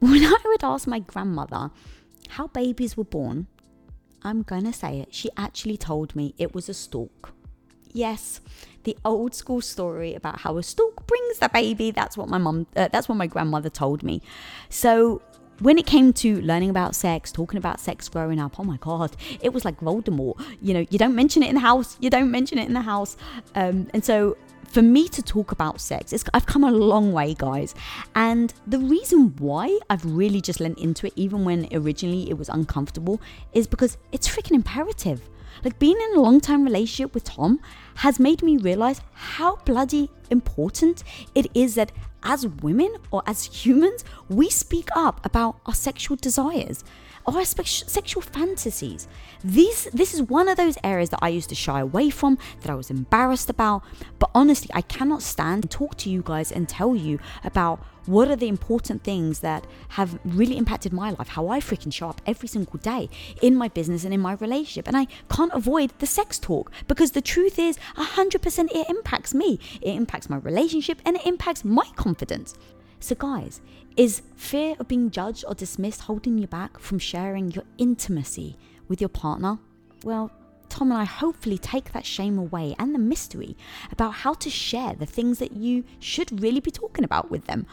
when I would ask my grandmother how babies were born, I'm going to say it, she actually told me it was a stork. Yes, the old school story about how a stork brings the baby. That's what my mom, uh, that's what my grandmother told me. So when it came to learning about sex, talking about sex growing up, oh my God, it was like Voldemort. You know, you don't mention it in the house, you don't mention it in the house. Um, and so for me to talk about sex, I've come a long way, guys. And the reason why I've really just lent into it, even when originally it was uncomfortable, is because it's freaking imperative. Like being in a long term relationship with Tom has made me realize how bloody important it is that as women or as humans, we speak up about our sexual desires or sexual fantasies. These, this is one of those areas that I used to shy away from, that I was embarrassed about. But honestly, I cannot stand and talk to you guys and tell you about what are the important things that have really impacted my life, how I freaking show up every single day in my business and in my relationship. And I can't avoid the sex talk because the truth is 100% it impacts me. It impacts my relationship and it impacts my confidence. So, guys, is fear of being judged or dismissed holding you back from sharing your intimacy with your partner? Well, Tom and I hopefully take that shame away and the mystery about how to share the things that you should really be talking about with them.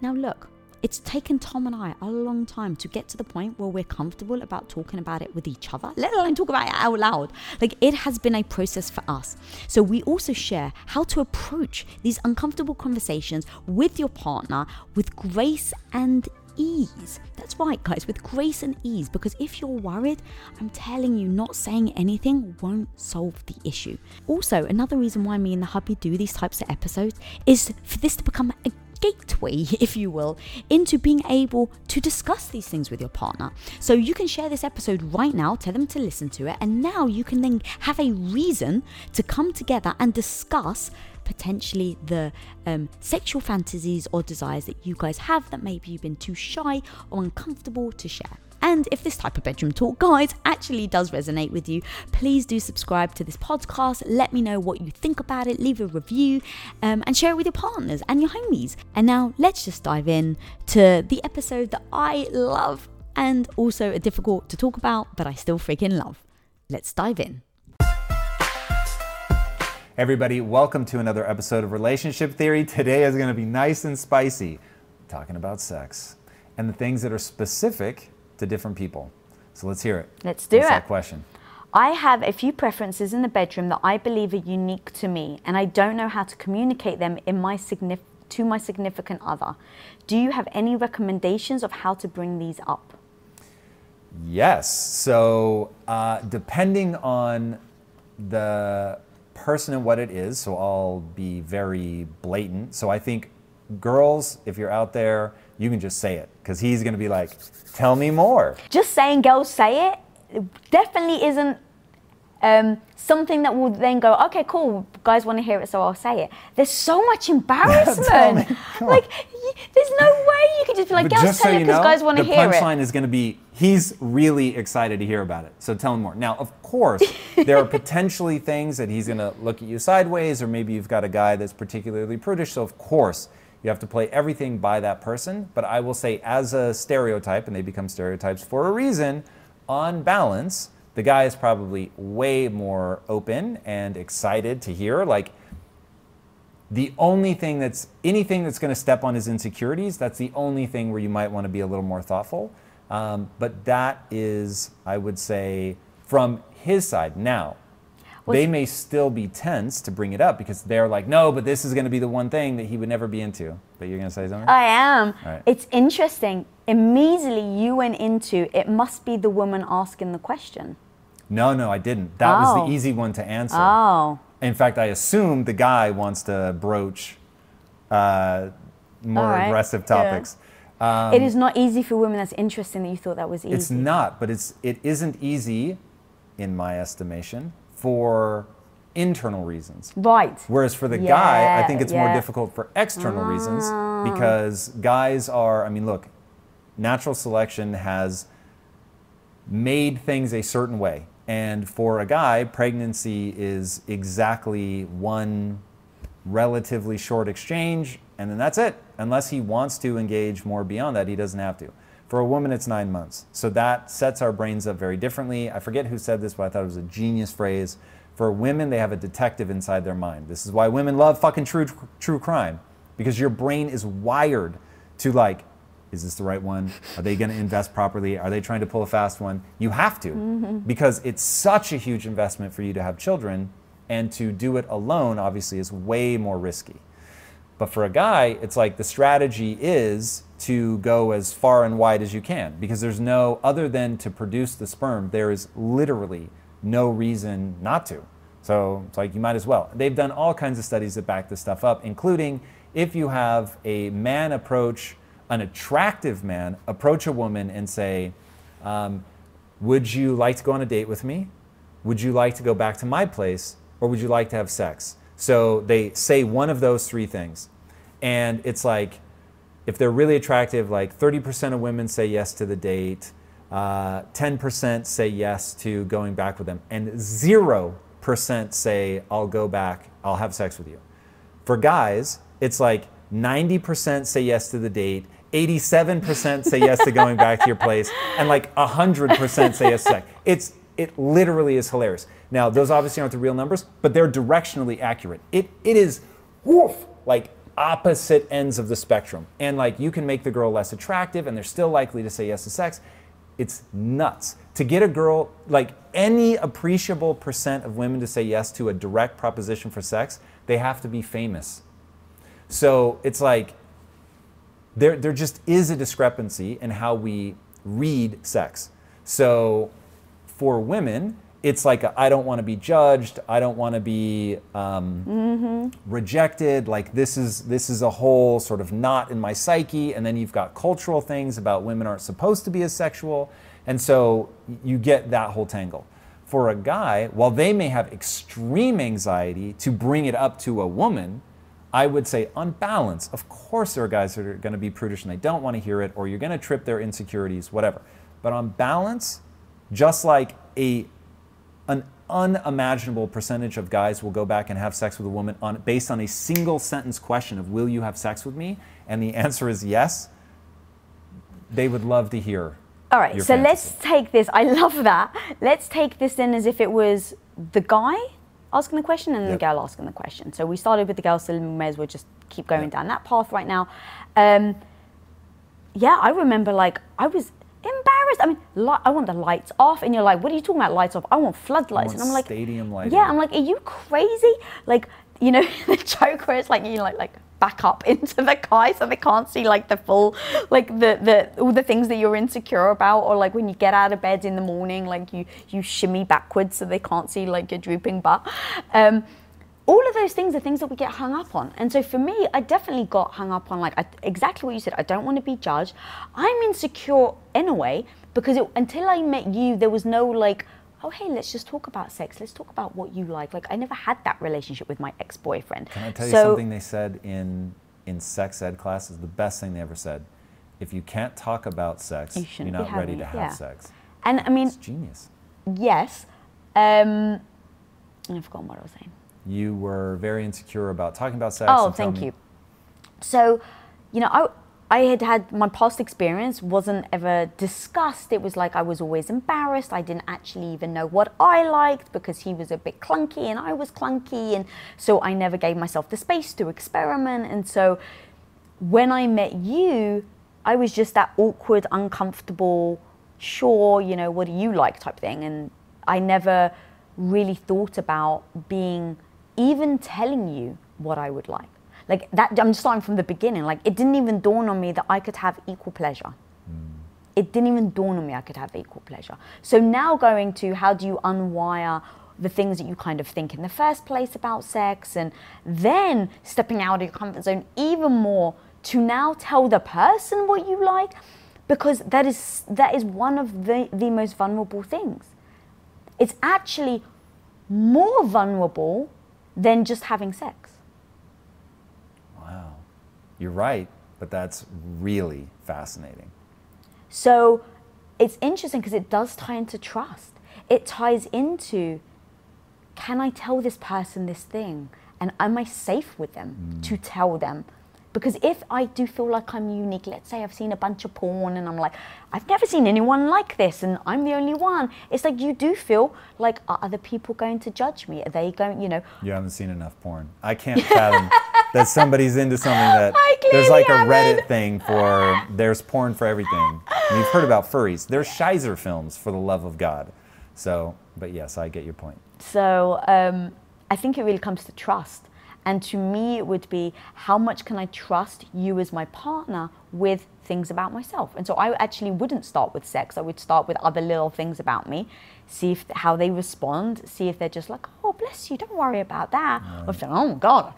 Now, look, it's taken Tom and I a long time to get to the point where we're comfortable about talking about it with each other, let alone talk about it out loud. Like it has been a process for us. So we also share how to approach these uncomfortable conversations with your partner with grace and ease. That's right, guys, with grace and ease. Because if you're worried, I'm telling you, not saying anything won't solve the issue. Also, another reason why me and the hubby do these types of episodes is for this to become a gateway, if you will, into being able to discuss these things with your partner. So you can share this episode right now, tell them to listen to it, and now you can then have a reason to come together and discuss potentially the um, sexual fantasies or desires that you guys have that maybe you've been too shy or uncomfortable to share. And if this type of bedroom talk, guys, actually does resonate with you, please do subscribe to this podcast. Let me know what you think about it, leave a review, um, and share it with your partners and your homies. And now let's just dive in to the episode that I love and also are difficult to talk about, but I still freaking love. Let's dive in. Everybody, welcome to another episode of Relationship Theory. Today is going to be nice and spicy, talking about sex and the things that are specific to different people. So let's hear it. Let's do What's it. That question. I have a few preferences in the bedroom that I believe are unique to me, and I don't know how to communicate them in my signif- to my significant other. Do you have any recommendations of how to bring these up? Yes. So, uh, depending on the person and what it is, so I'll be very blatant. So, I think girls, if you're out there, you can just say it because he's going to be like, tell me more. Just saying girls say it definitely isn't um, something that will then go, okay, cool, guys want to hear it, so I'll say it. There's so much embarrassment. like, there's no way you could just be like, girls tell so it because guys want to hear it. The punchline is going to be, he's really excited to hear about it, so tell him more. Now, of course, there are potentially things that he's going to look at you sideways, or maybe you've got a guy that's particularly prudish, so of course, you have to play everything by that person. But I will say, as a stereotype, and they become stereotypes for a reason, on balance, the guy is probably way more open and excited to hear. Like, the only thing that's anything that's going to step on his insecurities, that's the only thing where you might want to be a little more thoughtful. Um, but that is, I would say, from his side. Now, they may still be tense to bring it up because they're like, no, but this is going to be the one thing that he would never be into. But you're going to say something? I am. Right. It's interesting. Immediately you went into it must be the woman asking the question. No, no, I didn't. That oh. was the oh. easy one to answer. Oh. In fact, I assume the guy wants to broach uh, more right. aggressive topics. it is not easy for women. That's interesting that you thought that was easy. It's not, but it's it isn't easy, in my estimation, for internal reasons. right. Whereas for the guy, I think it's more difficult for external reasons ah. because guys are, I mean, look, natural selection has made things a certain way. And for a guy, pregnancy is exactly one relatively short exchange, and then that's it. Unless he wants to engage more beyond that, he doesn't have to. For a woman, it's nine months. So that sets our brains up very differently. I forget who said this, but I thought it was a genius phrase. For women, they have a detective inside their mind. This is why women love fucking true true crime because your brain is wired to like is this the right one? Are they going to invest properly? Are they trying to pull a fast one? You have to mm-hmm. because it's such a huge investment for you to have children and to do it alone obviously is way more risky. But for a guy, it's like the strategy is to go as far and wide as you can because there's no, other than to produce the sperm, there is literally no reason not to. So it's like you might as well. They've done all kinds of studies that back this stuff up, including if you have a man approach, an attractive man approach a woman and say, um, Would you like to go on a date with me? Would you like to go back to my place? Or would you like to have sex? So they say one of those three things. And it's like, if they're really attractive, like 30% of women say yes to the date, uh, 10% say yes to going back with them, and 0% say, I'll go back, I'll have sex with you. For guys, it's like 90% say yes to the date, 87% say yes to going back to your place, and like 100% say yes to sex. It's, it literally is hilarious. Now, those obviously aren't the real numbers, but they're directionally accurate. It, it is, woof, like opposite ends of the spectrum. And like you can make the girl less attractive and they're still likely to say yes to sex. It's nuts. To get a girl, like any appreciable percent of women to say yes to a direct proposition for sex, they have to be famous. So it's like there, there just is a discrepancy in how we read sex. So for women, it's like I don't want to be judged. I don't want to be um, rejected. Like this is this is a whole sort of knot in my psyche. And then you've got cultural things about women aren't supposed to be as sexual, and so you get that whole tangle. For a guy, while they may have extreme anxiety to bring it up to a woman, I would say, on balance, of course, there are guys that are going to be prudish and they don't want to hear it, or you're going to trip their insecurities, whatever. But on balance, just like a an unimaginable percentage of guys will go back and have sex with a woman on based on a single sentence question of "Will you have sex with me?" and the answer is yes. They would love to hear. All right, so let's take this. I love that. Let's take this in as if it was the guy asking the question and the girl asking the question. So we started with the girl, so we may as well just keep going Yep. down that path right now. Um, yeah, I remember like I was embarrassed. I mean, li- I want the lights off, and you're like, "What are you talking about? Lights off? I want floodlights." want and I'm like, stadium lighting. Yeah, I'm like, "Are you crazy?" Like, you know, the joke where it's like you like like back up into the car so they can't see like the full like the the all the things that you're insecure about or like when you get out of bed in the morning like you you shimmy backwards so they can't see like your drooping butt um all of those things are things that we get hung up on. And so for me, I definitely got hung up on like I, exactly what you said. I don't want to be judged. I'm insecure in a way because it, until I met you, there was no like, oh, hey, let's just talk about sex. Let's talk about what you like. Like I never had that relationship with my ex boyfriend. Can I tell you something they said in in sex ed classes? The best thing they ever said. If you can't talk about sex, You you're shouldn't ready to have yeah. sex. And I mean, It's genius. yes. Um, I've forgotten what I was saying. You were very insecure about talking about sex. Oh, thank you. So, you know, I I had had my past experience wasn't ever discussed. It was like I was always embarrassed. I didn't actually even know what I liked because he was a bit clunky and I was clunky, and so I never gave myself the space to experiment. And so, when I met you, I was just that awkward, uncomfortable, sure, you know, what do you like type thing, and I never really thought about being even telling you what I would like. Like that, I'm starting from the beginning. Like it didn't even dawn on me that I could have equal pleasure. Hmm. It didn't even dawn on me I could have equal pleasure. So now going to how do you unwire the things that you kind of think in the first place about sex, and then stepping out of your comfort zone even more to now tell the person what you like because that is that is one of the, the most vulnerable things it's actually more vulnerable than just having sex. Wow. You're right, but that's really fascinating. so it's interesting because it does tie into trust. It ties into can i tell this person this thing? And am i safe with them to mm. tell them because if i do feel like i'm unique let's say i've seen a bunch of porn and i'm like i've never seen anyone like this and i'm the only one it's like you do feel like are other people going to judge me are they going you know You haven't seen enough porn. I can't fathom that somebody's into something that there's like a Reddit thing for there's porn for everything. And you've heard about furries. There's Shizer films for the love of God. So, but yes, I get your point. So um, I think it really comes to trust. And to me, it would be how much can I trust you as my partner with things about myself? And so I actually wouldn't start with sex. I would start with other little things about me, see if how they respond, see if they're just like, oh, bless you, don't worry about that. Or if they're, oh, God,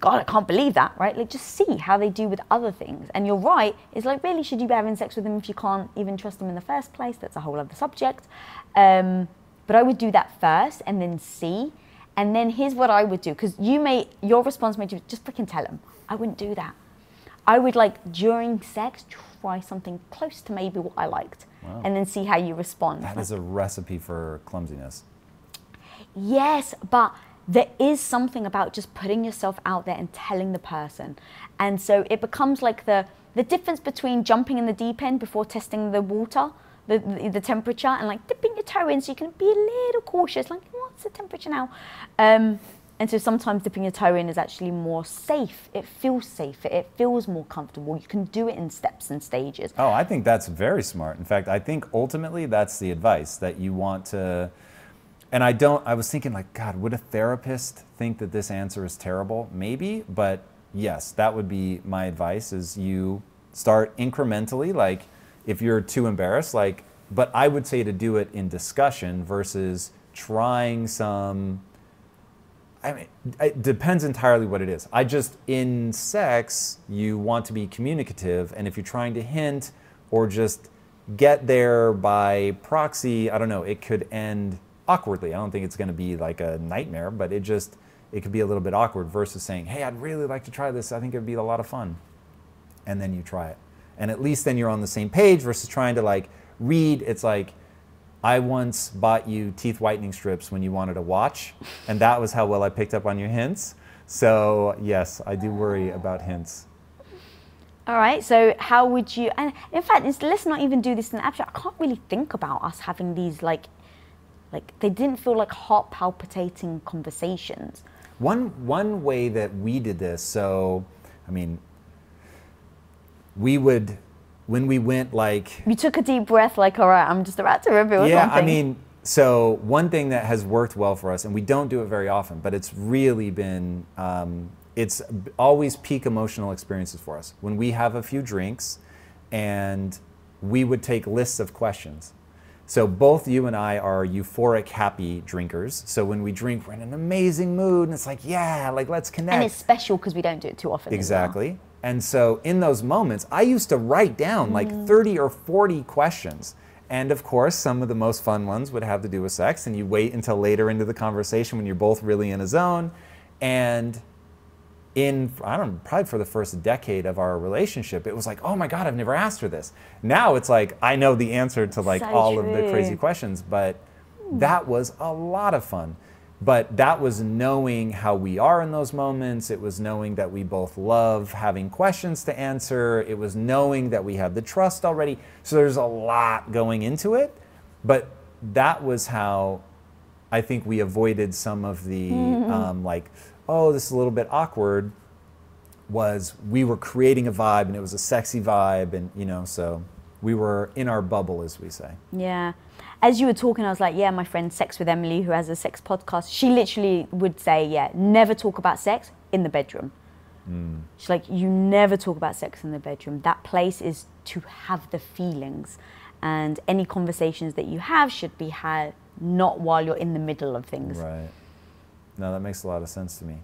God, I can't believe that, right? Like, just see how they do with other things. And you're right, it's like, really, should you be having sex with them if you can't even trust them in the first place? That's a whole other subject. Um, but I would do that first and then see. And then here's what I would do, because you may, your response may be just freaking tell them. I wouldn't do that. I would like, during sex, try something close to maybe what I liked. And then see how you respond. That is a recipe for clumsiness. Yes, but there is something about just putting yourself out there and telling the person. And so it becomes like the the difference between jumping in the deep end before testing the water, the, the, the temperature, and like dipping your toe in so you can be a little cautious, like, what's the temperature now? Um, and so sometimes dipping your toe in is actually more safe. It feels safer. It feels more comfortable. You can do it in steps and stages. Oh, I think that's very smart. In fact, I think ultimately that's the advice that you want to. And I don't, I was thinking, like, God, would a therapist think that this answer is terrible? Maybe, but yes, that would be my advice is you start incrementally, like, if you're too embarrassed, like, but I would say to do it in discussion versus trying some I mean, it depends entirely what it is. I just, in sex, you want to be communicative, and if you're trying to hint or just get there by proxy, I don't know, it could end awkwardly. I don't think it's going to be like a nightmare, but it just, it could be a little bit awkward versus saying, hey, I'd really like to try this. I think it'd be a lot of fun. And then you try it. And at least then you're on the same page versus trying to like read. It's like, I once bought you teeth whitening strips when you wanted a watch, and that was how well I picked up on your hints. So, yes, I do worry about hints. All right. So how would you? And in fact, let's not even do this in the abstract. I can't really think about us having these like, like they didn't feel like heart palpitating conversations. One, one way that we did this, so, I mean, we would, when we went like, You took a deep breath, like, all right, I'm just about to reveal yeah, something. I mean, so one thing that has worked well for us, and we don't do it very often, but it's really been, um, it's always peak emotional experiences for us. When we have a few drinks, and we would take lists of questions. So both you and I are euphoric, happy drinkers. So when we drink, we're in an amazing mood, and it's like, yeah, like let's connect. and it's special because we don't do it too often. as well. And so in those moments, I used to write down like mm. 30 or 40 questions. And of course, some of the most fun ones would have to do with sex, and you wait until later into the conversation when you're both really in a zone. And in, I don't know, probably for the first decade of our relationship, it was like, oh my God, I've never asked her this. Now it's like, I know the answer to like So all of the crazy questions, but mm. that was a lot of fun. But that was knowing how we are in those moments. It was knowing that we both love having questions to answer. It was knowing that we had the trust already. So there's a lot going into it. But that was how I think we avoided some of the um, like, oh, this is a little bit awkward. Was we were creating a vibe and it was a sexy vibe, and you know, so we were in our bubble, as we say. Yeah. As you were talking, I was like, yeah, my friend Sex with Emily, who has a sex podcast, she literally would say, yeah, never talk about sex in the bedroom. Hmm. She's like, you never talk about sex in the bedroom. That place is to have the feelings. And any conversations that you have should be had not while you're in the middle of things. Right. No, that makes a lot of sense to me.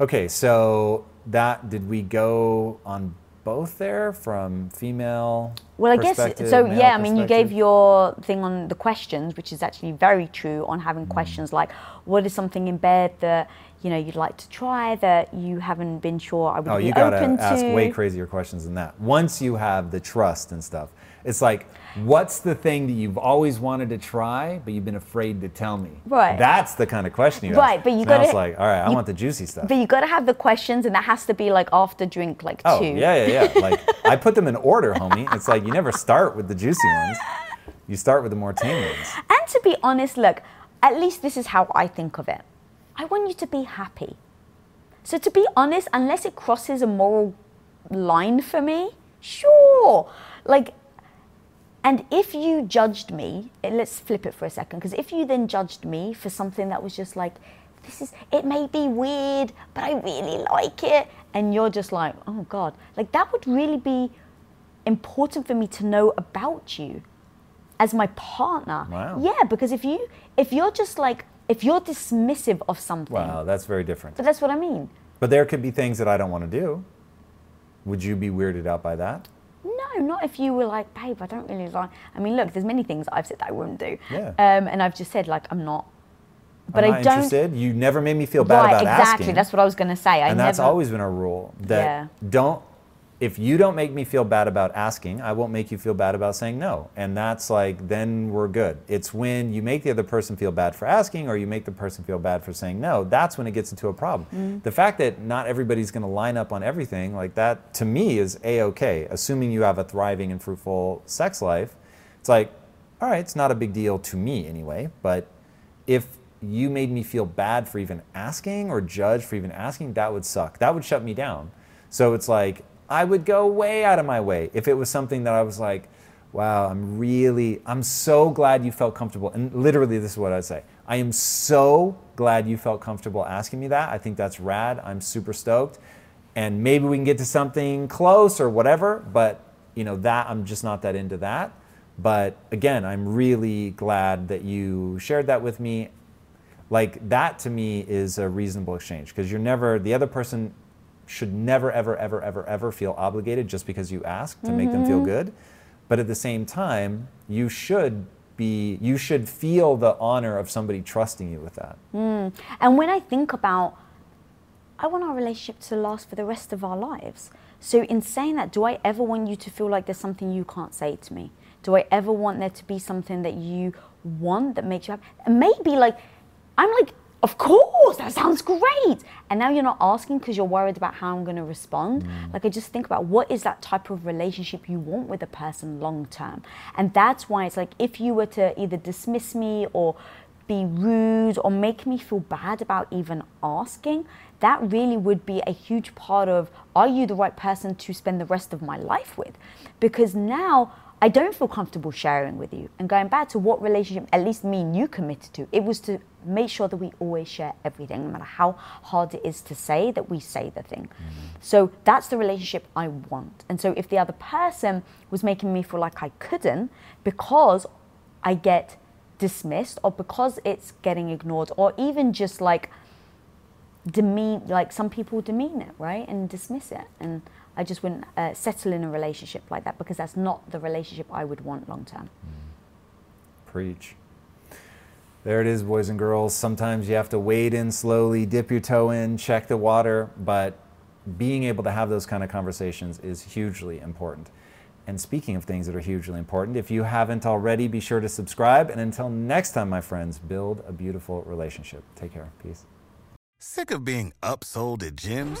Okay, so that did we go on both there from female? Well, I guess so. Yeah, I mean, you gave your thing on the questions, which is actually very true on having Mm. questions like, what is something in bed that you know you'd like to try that you haven't been sure I would Oh, be open to. Oh, you gotta ask way crazier questions than that. Once you have the trust and stuff, it's like, what's the thing that you've always wanted to try, but you've been afraid to tell me? Right. That's the kind of question you Right, ask. but you gotta- it's like, all right, I you- want the juicy stuff. But you got to have the questions, and that has to be like after drink, like oh, two. yeah, yeah, yeah. like, I put them in order, homie. It's like you never start with the juicy ones. You start with the more tame ones. And to be honest, look, at least this is how I think of it. I want you to be happy. So to be honest, unless it crosses a moral line for me, sure. Like, and if you judged me, eh, let's flip it for a second, because if you then judged me for something that was just like, this is, it may be weird, but I really like it, and you're just like, oh God, like that would really be important for me to know about you as my partner. Wow. Yeah, because if you if you're just like if you're dismissive of something, Wow, that's very different. but that's what I mean. But there could be things that I don't want to do. Would you be weirded out by that? No, not if you were like, babe, I don't really like. I mean, look, there's many things I've said that I wouldn't do. Yeah. Um, and I've just said like I'm not. But I'm I don't. interested. You never made me feel bad right, about exactly. asking. Exactly. That's what I was going to say. I and that's always been a rule that Yeah. don't if you don't make me feel bad about asking i won't make you feel bad about saying no and that's like then we're good it's when you make the other person feel bad for asking or you make the person feel bad for saying no that's when it gets into a problem Mm. the fact that not everybody's going to line up on everything like that to me is a-ok assuming you have a thriving and fruitful sex life it's like all right it's not a big deal to me anyway but if you made me feel bad for even asking or judged for even asking, that would suck. That would shut me down. So it's like, I would go way out of my way if it was something that I was like, wow, I'm really, I'm so glad you felt comfortable. And literally, this is what I'd say I am so glad you felt comfortable asking me that. I think that's rad. I'm super stoked. And maybe we can get to something close or whatever, but you know, that I'm just not that into that. But again, I'm really glad that you shared that with me like that to me is a reasonable exchange because you're never the other person should never ever ever ever ever feel obligated just because you ask to make them feel mm-hmm. good but at the same time you should be you should feel the honor of somebody trusting you with that mm. And when I think about, I want our relationship to last for the rest of our lives. So, in saying that, do I ever want you to feel like there's something you can't say to me? Do I ever want there to be something that you want that makes you happy? And maybe, like, I'm like, of course, that sounds great. And now you're not asking because you're worried about how I'm going to respond. Mm. Like, I just think about what is that type of relationship you want with a person long term. And that's why it's like, if you were to either dismiss me or be rude or make me feel bad about even asking, that really would be a huge part of are you the right person to spend the rest of my life with? Because now I don't feel comfortable sharing with you. And going back to what relationship, at least me and you committed to, it was to make sure that we always share everything, no matter how hard it is to say that we say the thing. Mm-hmm. So that's the relationship I want. And so if the other person was making me feel like I couldn't because I get dismissed or because it's getting ignored or even just like demean like some people demean it right and dismiss it and i just wouldn't uh, settle in a relationship like that because that's not the relationship i would want long term Preach. There it is, boys and girls. Sometimes you have to wade in slowly, dip your toe in, check the water, but being able to have those kind of conversations is hugely important. And speaking of things that are hugely important, if you haven't already, be sure to subscribe. And until next time, my friends, build a beautiful relationship. Take care. Peace. Sick of being upsold at gyms?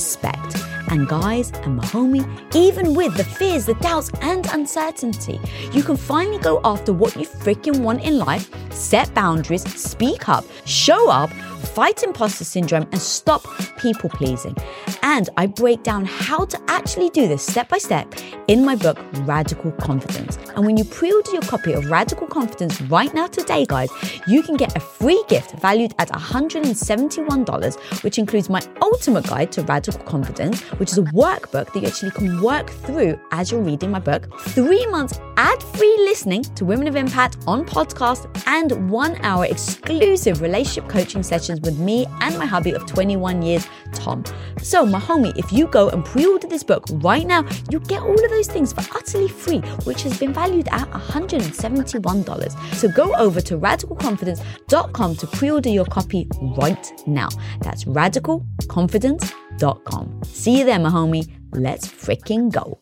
respect. And guys and my homie, even with the fears, the doubts, and uncertainty, you can finally go after what you freaking want in life, set boundaries, speak up, show up, fight imposter syndrome, and stop people pleasing. And I break down how to actually do this step by step in my book, Radical Confidence. And when you pre order your copy of Radical Confidence right now today, guys, you can get a free gift valued at $171, which includes my ultimate guide to radical confidence, which is a workbook that you actually can work through as you're reading my book, three months ad free listening to Women of Impact on podcast, and one hour exclusive relationship coaching sessions with me and my hubby of 21 years, Tom. So, my homie, if you go and pre order this book right now, you get all of those things for utterly free, which has been valued at $171. So, go over to radicalconfidence.com to pre order your copy right now. That's radicalconfidence.com. See you there, my homie. Let's freaking go.